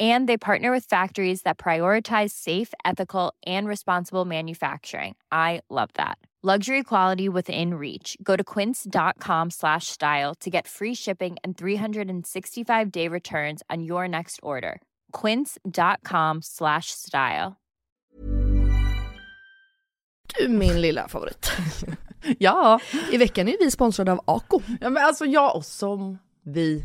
And they partner with factories that prioritize safe, ethical, and responsible manufacturing. I love that. Luxury quality within reach. Go to quince.com slash style to get free shipping and 365 day returns on your next order. Quince.com slash style. Du min lilla favorit. Ja. I veckan är vi sponsrade av Ako. ja, men alltså jag och som vi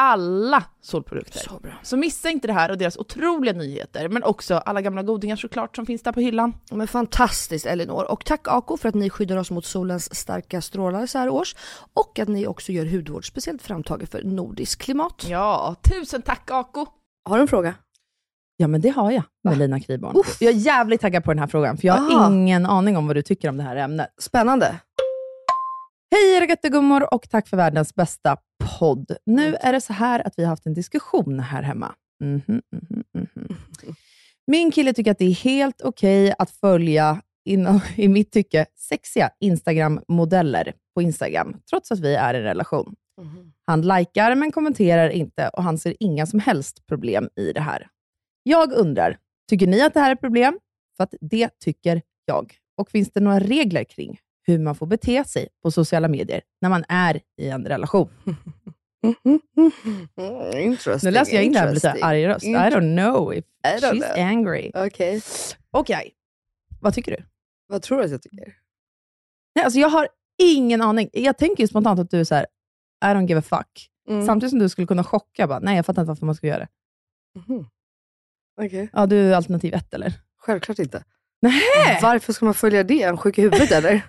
Alla solprodukter. Så bra. Så missa inte det här och deras otroliga nyheter, men också alla gamla godingar såklart som finns där på hyllan. Men fantastiskt Elinor. Och tack Ako för att ni skyddar oss mot solens starka strålar så här års. Och att ni också gör hudvård speciellt framtaget för nordiskt klimat. Ja, tusen tack Ako! Har du en fråga? Ja, men det har jag med Lina Kriborn. Jag är jävligt taggad på den här frågan, för jag har Aha. ingen aning om vad du tycker om det här ämnet. Spännande. Hej era göttegummor och tack för världens bästa podd. Nu är det så här att vi har haft en diskussion här hemma. Mhm, mhm, mhm. Min kille tycker att det är helt okej att följa, inom, i mitt tycke, sexiga Instagram-modeller på Instagram, trots att vi är i en relation. Han likar men kommenterar inte och han ser inga som helst problem i det här. Jag undrar, tycker ni att det här är ett problem? För att det tycker jag. Och finns det några regler kring hur man får bete sig på sociala medier när man är i en relation? Interesting. Nu läser jag in det här med lite arg röst. I don't know if don't she's know. angry. Okej. Okej, vad tycker du? Vad tror du att jag tycker? Nej, alltså jag har ingen aning. Jag tänker spontant att du är så här, I don't give a fuck. Mm. Samtidigt som du skulle kunna chocka. Bara, Nej, jag fattar inte varför man ska göra det. Mhm. Okej. Ja, du är alternativ ett, eller? Självklart inte. Nej. Varför ska man följa det? Är han sjuk i huvudet eller?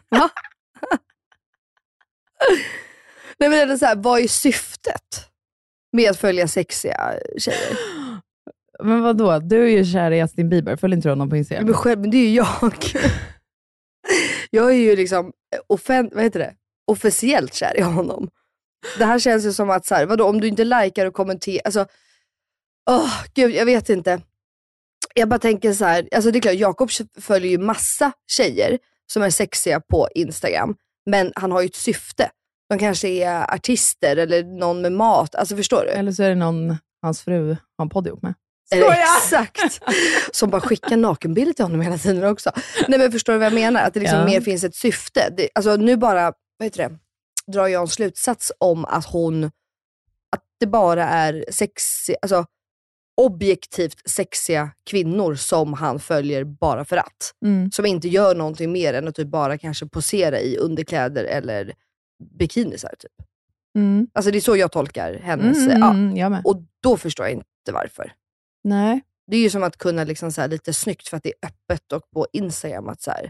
Nej men är det så här, vad är syftet med att följa sexiga tjejer? Men vad då? Du är ju kär i Justin Bieber. Följer inte du honom på Instagram? Men själv, men det är ju jag. Jag är ju liksom offent, vad heter det? officiellt kär i honom. Det här känns ju som att, så här, vadå, om du inte likar och kommenterar, alltså, åh gud jag vet inte. Jag bara tänker så här, alltså det är klart Jakob följer ju massa tjejer som är sexiga på Instagram, men han har ju ett syfte. De kanske är artister eller någon med mat, alltså förstår du? Eller så är det någon hans fru har en podd ihop med. Exakt! Som bara skickar nakenbilder till honom hela tiden också. Nej men förstår du vad jag menar? Att det liksom Ja. mer finns ett syfte. Det, alltså nu bara, vad heter det, drar jag en slutsats om att hon, att det bara är sexi, alltså objektivt sexiga kvinnor som han följer bara för att. Mm. Som inte gör någonting mer än att typ bara kanske posera i underkläder eller bikinisar. Typ. Mm. Alltså det är så jag tolkar hennes, Mm, ja. mm, med. Och då förstår jag inte varför. Nej. Det är ju som att kunna liksom så lite snyggt för att det är öppet och på Instagram att så här,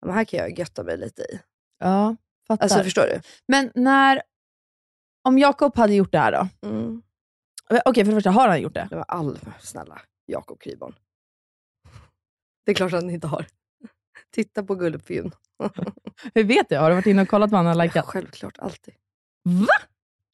"Ja, men här kan jag götta mig lite i. Ja, fattar. Alltså förstår du? Men när, om Jakob hade gjort det här då? Mm. Okej, för det första, har han gjort det? Det var all, snälla Jakob Kryborn. Det är klart att han inte har. Titta på Gullepfjun. Hur vet du? Har du varit inne och kollat vad han har likat? Självklart, alltid. Va?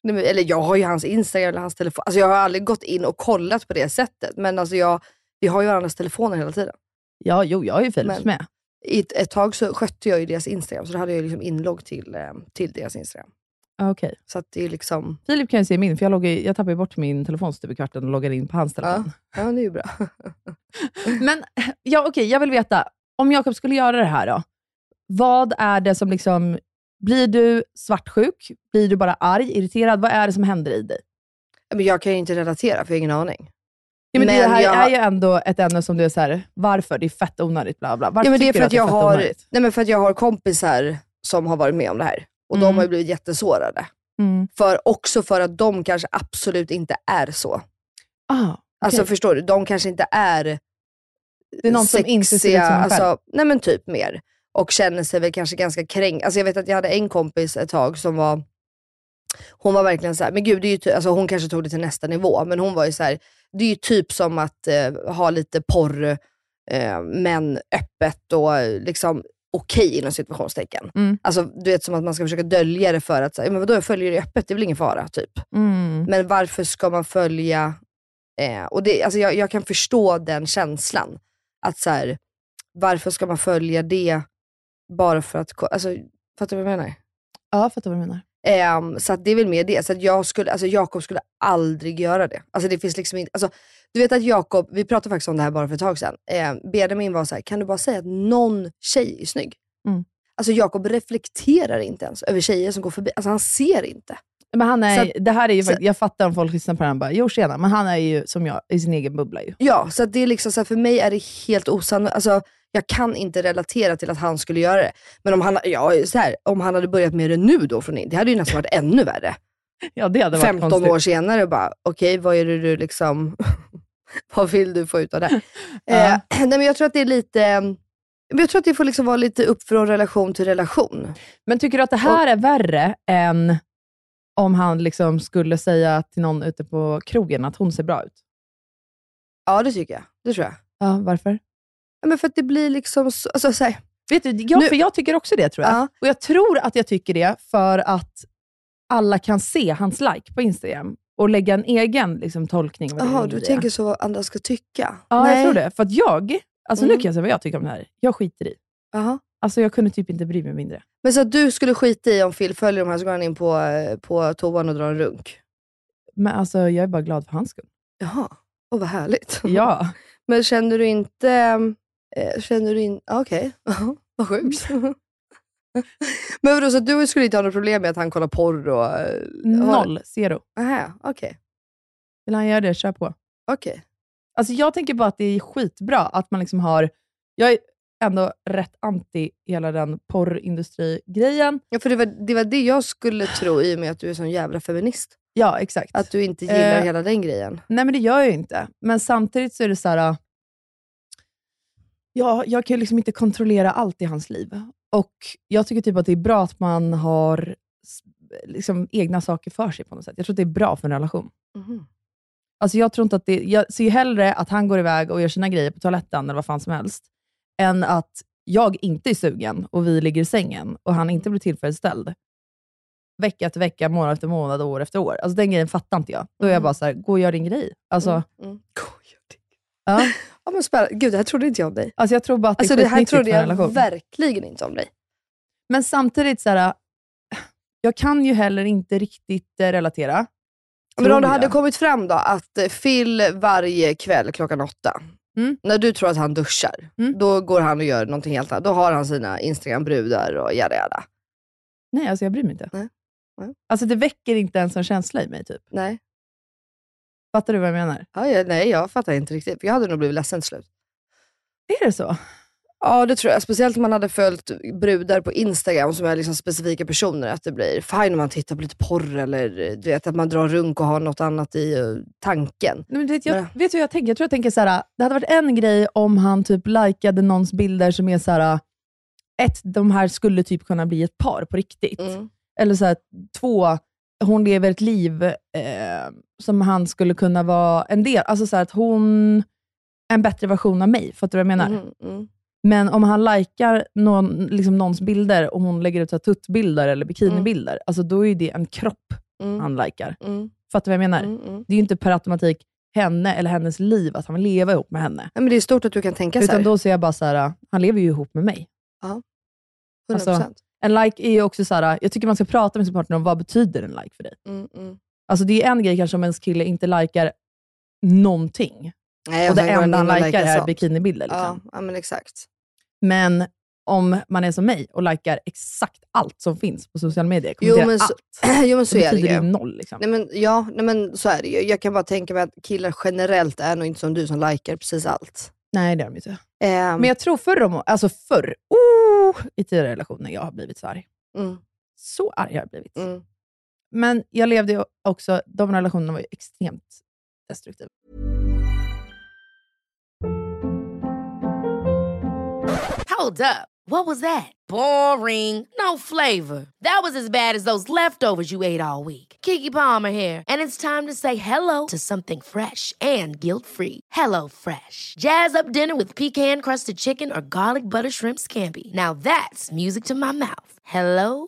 Nej, men, eller jag har ju hans Instagram eller hans telefon. Alltså jag har aldrig gått in och kollat på det sättet. Men alltså jag, vi har ju varandras telefoner hela tiden. Ja, jo, jag har ju Philips Men- med. I ett, ett tag så skötte jag ju deras Instagram, så då hade jag liksom inlogg till, eh, till deras Instagram. Okej. Så att det är liksom, Filip kan ju se min, för jag, loggar, jag tappade bort min telefon stup i kvarten och loggade in på hans telefon. ja det är ju bra. Men ja, okej, jag vill veta, om Jakob skulle göra det här då, vad är det som liksom, blir du svartsjuk? Blir du bara arg, irriterad? Vad är det som händer i dig? Men jag kan ju inte relatera, för jag har ingen aning. Ja, men det Men här jag- är ju ändå ett ämne som du är så här, varför? Det är fett onödigt, bla bla. Varför Ja, men det är för att, det är jag har, onödigt? nej, men för att jag har kompisar som har varit med om det här. Och de Mm. har ju blivit jättesårade. Mm. För, också för att de kanske absolut inte är så. Ah, Alltså okej. förstår du? De kanske inte är Det är någon som inte ser ut som en själv. alltså, Nej men typ mer. Och känner sig väl kanske ganska kränkt. Alltså jag vet att jag hade en kompis ett tag som var, hon var verkligen så här, men gud det är ju alltså hon kanske tog det till nästa nivå, men hon var ju så här, det är ju typ som att eh, ha lite porr, eh, men öppet och liksom okej inom situationstecken. Mm. Alltså du vet som att man ska försöka dölja det för att, så här, men vadå jag följer det öppet, det är väl ingen fara typ. Mm. Men varför ska man följa... Eh, och det, alltså jag, jag kan förstå den känslan. Att så här, varför ska man följa det bara för att... Alltså, fattar du vad jag menar? Ja, jag fattar vad du menar. Ehm, så det är väl mer det. Så att jag skulle, alltså Jakob skulle aldrig göra det. Alltså det finns liksom inte, alltså, du vet att Jakob, vi pratade faktiskt om det här bara för ett tag sedan. Eh, Benjamin var så här, kan du bara säga att någon tjej är snygg? Mm. Alltså Jakob reflekterar inte ens över tjejer som går förbi. Alltså han ser inte. Men han är, att- det här är ju, så- jag fattar om folk lyssnar på den bara, jo tjena, men han är ju som jag, i sin egen bubbla ju. Ja, så det är liksom så här, för mig är det helt osannolikt. Alltså, jag kan inte relatera till att han skulle göra det. Men om han, ja, så här, om han hade börjat med det nu då från det hade ju nästan varit ännu värre. Ja, det hade varit 15 konstigt. år senare bara, okej vad är det du liksom, vad vill du få ut av det? Ja. eh, nej, men jag tror att det är lite, jag tror att det får liksom vara lite upp från relation till relation. Men tycker du att det här är värre än om han liksom skulle säga till någon ute på krogen att hon ser bra ut? Ja det tycker jag, det tror jag. Ja, varför? Ja, men för att det blir liksom, så, alltså, så här, Vet du, jag, Nu- för jag tycker också det tror jag. Ja. Och jag tror att jag tycker det för att alla kan se hans like på Instagram och lägga en egen liksom, tolkning. jaha du tänker så vad andra ska tycka? Ja, Nej. jag tror det. För att jag, alltså nu Mm. kan jag säga vad jag tycker om det här. Jag skiter i. Jaha. Alltså jag kunde typ inte bry mig mindre. Men så att du skulle skita i om Phil följer de här så går han in på, eh, på toan och drar en runk? Men alltså jag är bara glad för hans skull. Jaha, och vad härligt. Ja. Men känner du inte... Eh, känner du in... ah, Okej, okay. vad sjukt. Men vadå, så du skulle inte ha något problem med att han kollar porr och... eh, Noll, zero. Aha, okej. Vill han göra det, kör på. okej. Alltså jag tänker bara att det är skitbra att man liksom har... Jag är ändå rätt anti hela den porrindustri-grejen. Ja, för det var, det var det jag skulle tro i och med att du är sån jävla feminist. Ja, exakt. Att du inte gillar Eh, hela den grejen. Nej, men det gör jag ju inte. Men samtidigt så är det så här... äh, Ja, jag kan ju liksom inte kontrollera allt i hans liv. Och Jag tycker typ att det är bra att man har liksom egna saker för sig på något sätt. Jag tror att det är bra för en relation. Mhm. Alltså jag, tror inte att det, jag ser ju hellre att han går iväg och gör sina grejer på toaletten eller vad fan som helst, än att jag inte är sugen och vi ligger i sängen och han inte blir tillfredsställd. vecka efter vecka, månad efter månad, år efter år. Alltså den grejen fattar inte jag. Då är jag Mm. bara så här, gå och gör din grej. Alltså, Mm, mm. Gå, gör det. ja. Ja, men spännande. Gud, det här trodde inte jag om dig. alltså jag tror bara att det Alltså det här trodde jag relation. verkligen inte om dig. Men samtidigt, så här, jag kan ju heller inte riktigt eh, relatera. Men om det hade kommit fram då att eh, Phil varje kväll klockan åtta, Mm. när du tror att han duschar, Mm. då går han och gör någonting helt annat. Då har han sina Instagram-brudar och jada jada. Nej, alltså jag bryr mig inte. Nej. Nej. Alltså det väcker inte ens en känsla i mig. typ. Nej. Fattar du vad jag menar? Ja, ja, nej, jag fattar inte riktigt. Jag hade nog blivit ledsen till slut. Är det så? Ja, det tror jag. Speciellt om man hade följt brudar på Instagram som är liksom specifika personer. Att det blir fine om man tittar på lite porr eller du vet, att man drar runk och har något annat i eh, tanken. Nej, men vet, jag, Men- vet du hur jag tänker? Jag tror jag tänker så här. det hade varit en grej om han typ likade någons bilder som är så här. ett, de här skulle typ kunna bli ett par på riktigt. Mm. Eller så här, två, hon lever ett liv eh, som han skulle kunna vara en del. Alltså så här, att hon är en bättre version av mig. Fattar du vad jag menar? Mm, mm. Men om han likar någon, liksom någons bilder och hon lägger ut så tuttbilder eller bikinibilder, alltså då är det en kropp Mm. han likar. Mm. Fattar du vad jag menar? Mm, mm. Det är ju inte per automatik henne eller hennes liv att han vill leva ihop med henne. Nej, men det är stort att du kan tänka så Utan här. då ser jag bara så här, han lever ju ihop med mig. 100%. alltså- En like är ju också så här, jag tycker man ska prata med sin partner om vad betyder en like för dig. mm, mm. Alltså det är en grej kanske om ens kille inte likar någonting. Nej, och det enda han likar är bikinibilder. Liksom. Ja, ja, men exakt. Men om man är som mig och likar exakt allt som finns på sociala medier, Jo, kommenterar men så, allt, jo, men så så är det betyder ju. noll. Liksom. Nej, men, ja, nej, men så är det ju. Jag kan bara tänka mig att killar generellt är nog inte som du som likar precis allt. Nej, det är de inte. Ehm, Men jag tror förr, om, alltså förr oh, i tidigare relationer, jag har blivit så arg. mm, Så arg har jag blivit. mm. Men jag levde också, de relationerna var ju extremt destruktiva. Hold up. What was that? Boring. No flavor. That was as bad as those leftovers you ate all week. Kiki Palmer here, and it's time to say hello to something fresh and guilt-free. Hello Fresh. Jazz up dinner with pecan-crusted chicken or garlic butter shrimp scampi. Now that's music to my mouth. Hello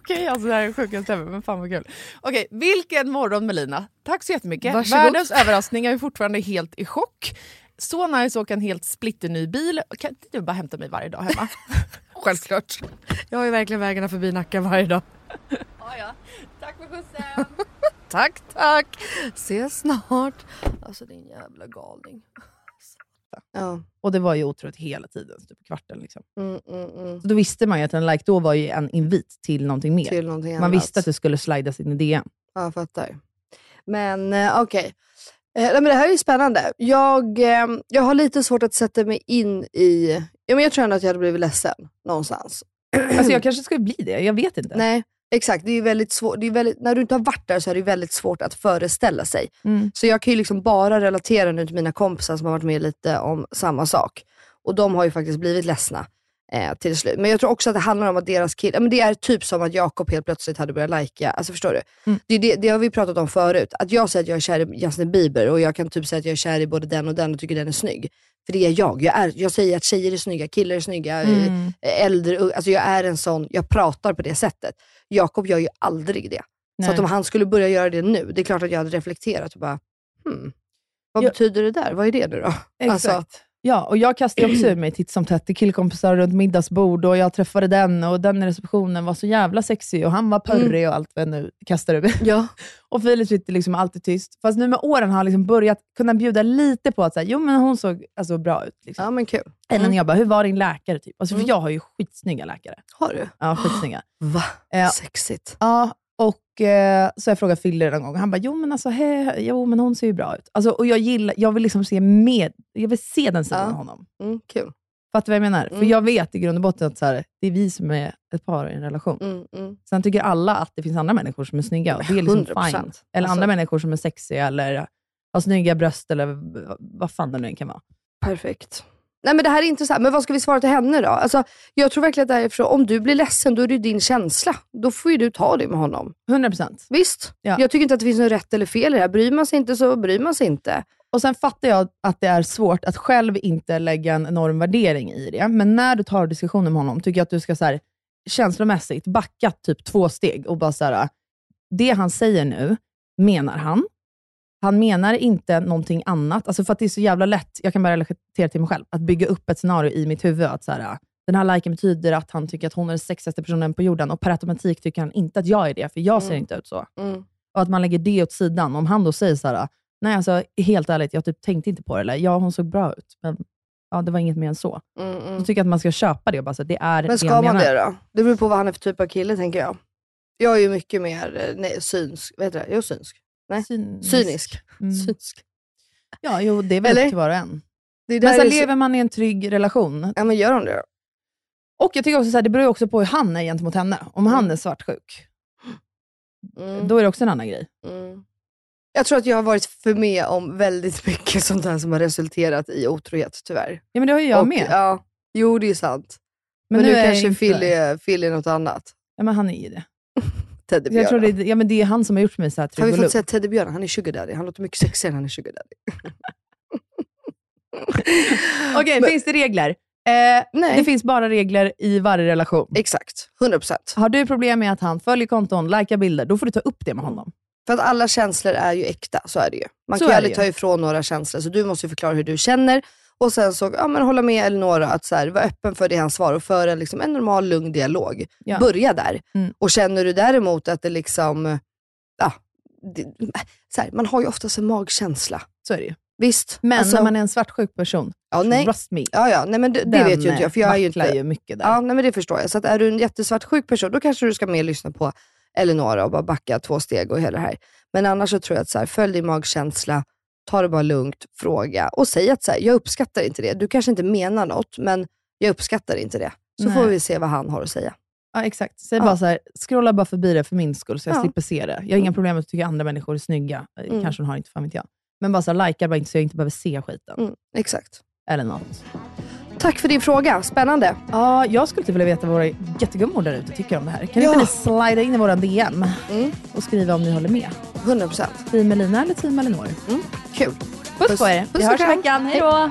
Okej, alltså det här är det sjukaste ever, men fan vad kul. Okej, vilken morgon Melina. Tack så jättemycket. Varsågod. Världens överraskning, jag är fortfarande helt i chock. Så nice att åka en helt splitterny bil. Kan inte du bara hämta mig varje dag hemma? Självklart. Jag har ju verkligen vägarna förbi Nacka varje dag. ja, ja. Tack för skjutsen. Tack tack! Ses snart. Alltså din jävla galning. Ja. Och det var ju otroligt hela tiden, typ kvarten. Liksom. Mm, mm, mm. Så då visste man ju att en like då var ju en invit till någonting mer. Till någonting man annat. visste att det skulle slidas in i DM. Ja, jag fattar. Men eh, okej. Eh, nej, men det här är ju spännande. Jag, eh, jag har lite svårt att sätta mig in i... Ja, men jag tror ändå att jag hade blivit ledsen någonstans. Alltså jag kanske skulle bli det, jag vet inte. Nej, Exakt, det är väldigt svårt. Det är väldigt, när du inte har varit där så är det väldigt svårt att föreställa sig. Mm. Så jag kan ju liksom bara relatera nu till mina kompisar som har varit med lite om samma sak. Och de har ju faktiskt blivit ledsna eh, till slut. Men jag tror också att det handlar om att deras kille, men det är typ som att Jakob helt plötsligt hade börjat lajka, alltså förstår du? Mm. Det, det, det har vi pratat om förut. Att jag säger att jag är kär i Justin Bieber och jag kan typ säga att jag är kär i både den och den och tycker den är snygg. För det är jag. Jag, är, jag säger att tjejer är snygga, killar är snygga, eh, Mm. äldre, ung- alltså jag är en sån, jag pratar på det sättet. Jakob gör ju aldrig det. Så Nej. att om han skulle börja göra det nu, det är klart att jag hade reflekterat och bara, hmm, vad Ja. betyder det där? Vad är det nu då? Exakt. Alltså, Ja, och jag kastar ju också ur mig titt som tätt i killkompisar runt middagsbord och jag träffade den och den i receptionen var så jävla sexig och han var pörrig och allt vad jag nu kastar ur mig. ja. Och Filip sitter liksom alltid tyst. Fast nu med åren har han liksom börjat kunna bjuda lite på att säga, jo men hon såg alltså, bra ut. Liksom. ja, men kul. Eller när jag bara, hur var din läkare? Typ. Alltså, för Mm. jag har ju skitsnygga läkare. Har du? Ja, skitsnygga. Va? Ja. Sexigt. Ja, och eh, så jag frågat Fille en gång. Han bara, jo men, alltså, he, jo men hon ser ju bra ut. Alltså, och jag, gillar, jag vill liksom se med, jag vill se den sidan Ja. av honom. Mm, kul. Fattar du vad jag menar? För Mm. jag vet i grund och botten att så här, det är vi som är ett par i en relation. Mm, mm. Sen tycker alla att det finns andra människor som är snygga. Och det är liksom 100%. fine. Eller Alltså- andra människor som är sexiga eller har snygga bröst eller vad fan det nu än kan vara. Perfekt. Nej men det här är intressant, men vad ska vi svara till henne då? Alltså, jag tror verkligen att det här är för, om du blir ledsen, då är det ju din känsla. Då får ju du ta det med honom. 100%. Visst? Ja. Jag tycker inte att det finns något rätt eller fel i det här. Bryr man sig inte så bryr man sig inte. Och Sen fattar jag att det är svårt att själv inte lägga en enorm värdering i det. Men när du tar diskussionen med honom, tycker jag att du ska så här, känslomässigt backa typ två steg och bara så här, det han säger nu, menar han. Han menar inte någonting annat. Alltså för att det är så jävla lätt, jag kan bara relatera till mig själv, att bygga upp ett scenario i mitt huvud. Att så här, den här liken betyder att han tycker att hon är den sexigaste personen på jorden och per automatik tycker han inte att jag är det, för jag ser Mm. inte ut så. Mm. Och att man lägger det åt sidan. Om han då säger så här, nej alltså helt ärligt, jag typ tänkte inte på det. Eller ja, hon såg bra ut, men ja, det var inget mer än så. Mm, mm. tycker jag att man ska köpa det och bara så det är Men ska jag man det då? Det beror på vad han är för typ av kille tänker jag. Jag är ju mycket mer eh, nej, synsk. Vad heter det? Jo, synsk. Nej. Cynisk. Cynisk. Mm. synsk. Ja, jo, det är väl Eller? upp till var och en. Men sen är så- lever man i en trygg relation. Ja men gör hon det då? Och jag tycker också så här, det beror också på hur han är gentemot henne. Om han är svartsjuk, Mm. då är det också en annan grej. Mm. Jag tror att jag har varit för med om väldigt mycket sånt här som har resulterat i otrohet tyvärr. Ja, men det har ju jag Och, med. Ja, jo det är sant. Men, Men nu, nu kanske Phil är, Phil är något annat. Ja, men han är ju det. Teddybjörn. Jag tror det, är- ja, men det är han som har gjort mig så här Har vi fått säga Teddybjörn? Han är sugar daddy. Han låter mycket sexigare än han är sugar daddy. Okej, Men- finns det regler? Eh, Nej. det finns bara regler i varje relation. Exakt, 100%. Har du problem med att han följer konton, likar bilder, då får du ta upp det med honom. För att alla känslor är ju äkta, så är det ju. Man Så kan ju aldrig ta ifrån några känslor, så du måste ju förklara hur du känner. Och sen så ja, men hålla med Elinora att så här, vara öppen för det han svarar och föra liksom, en normal lugn dialog. Ja. Börja där. Mm. Och känner du däremot att det liksom, ja, det, så här, man har ju oftast en magkänsla. Så är det ju. Visst? Men Alltså, när man är en svartsjuk person, ja, nej. trust me, Ja, ja, nej, men det, det vet ju inte jag, för jag är ju inte... ju mycket där. Ja, nej, men det förstår jag. Så att är du en jättesvart sjuk person, då kanske du ska mer lyssna på Eleonora och bara backa två steg och hela det här. Men annars så tror jag att så här, följ din magkänsla, ta det bara lugnt, fråga och säg att så här, jag uppskattar inte det. Du kanske inte menar något, men jag uppskattar inte det. Så Nej. får vi se vad han har att säga. Ja, exakt. Säg Ja. bara så här, scrolla bara förbi det för min skull, så jag Ja. slipper se det. Jag har inga problem med att tycka andra människor är snygga. Eh, Mm. Kanske hon har, inte fan vet jag. Men bara så här, likar bara inte så jag inte behöver se skiten. Mm, exakt. Eller något. Tack för din fråga, spännande. Ja, jag skulle inte vilja veta vad våra jättegummor där ute tycker om det här. Kan Ja. inte ni slida in i våran DM Mm, och skriva om ni håller med? 100%. Team Elina eller Team Elinor? Kul. Puss, Puss. på er! Puss Vi hörs i veckan. Hej då!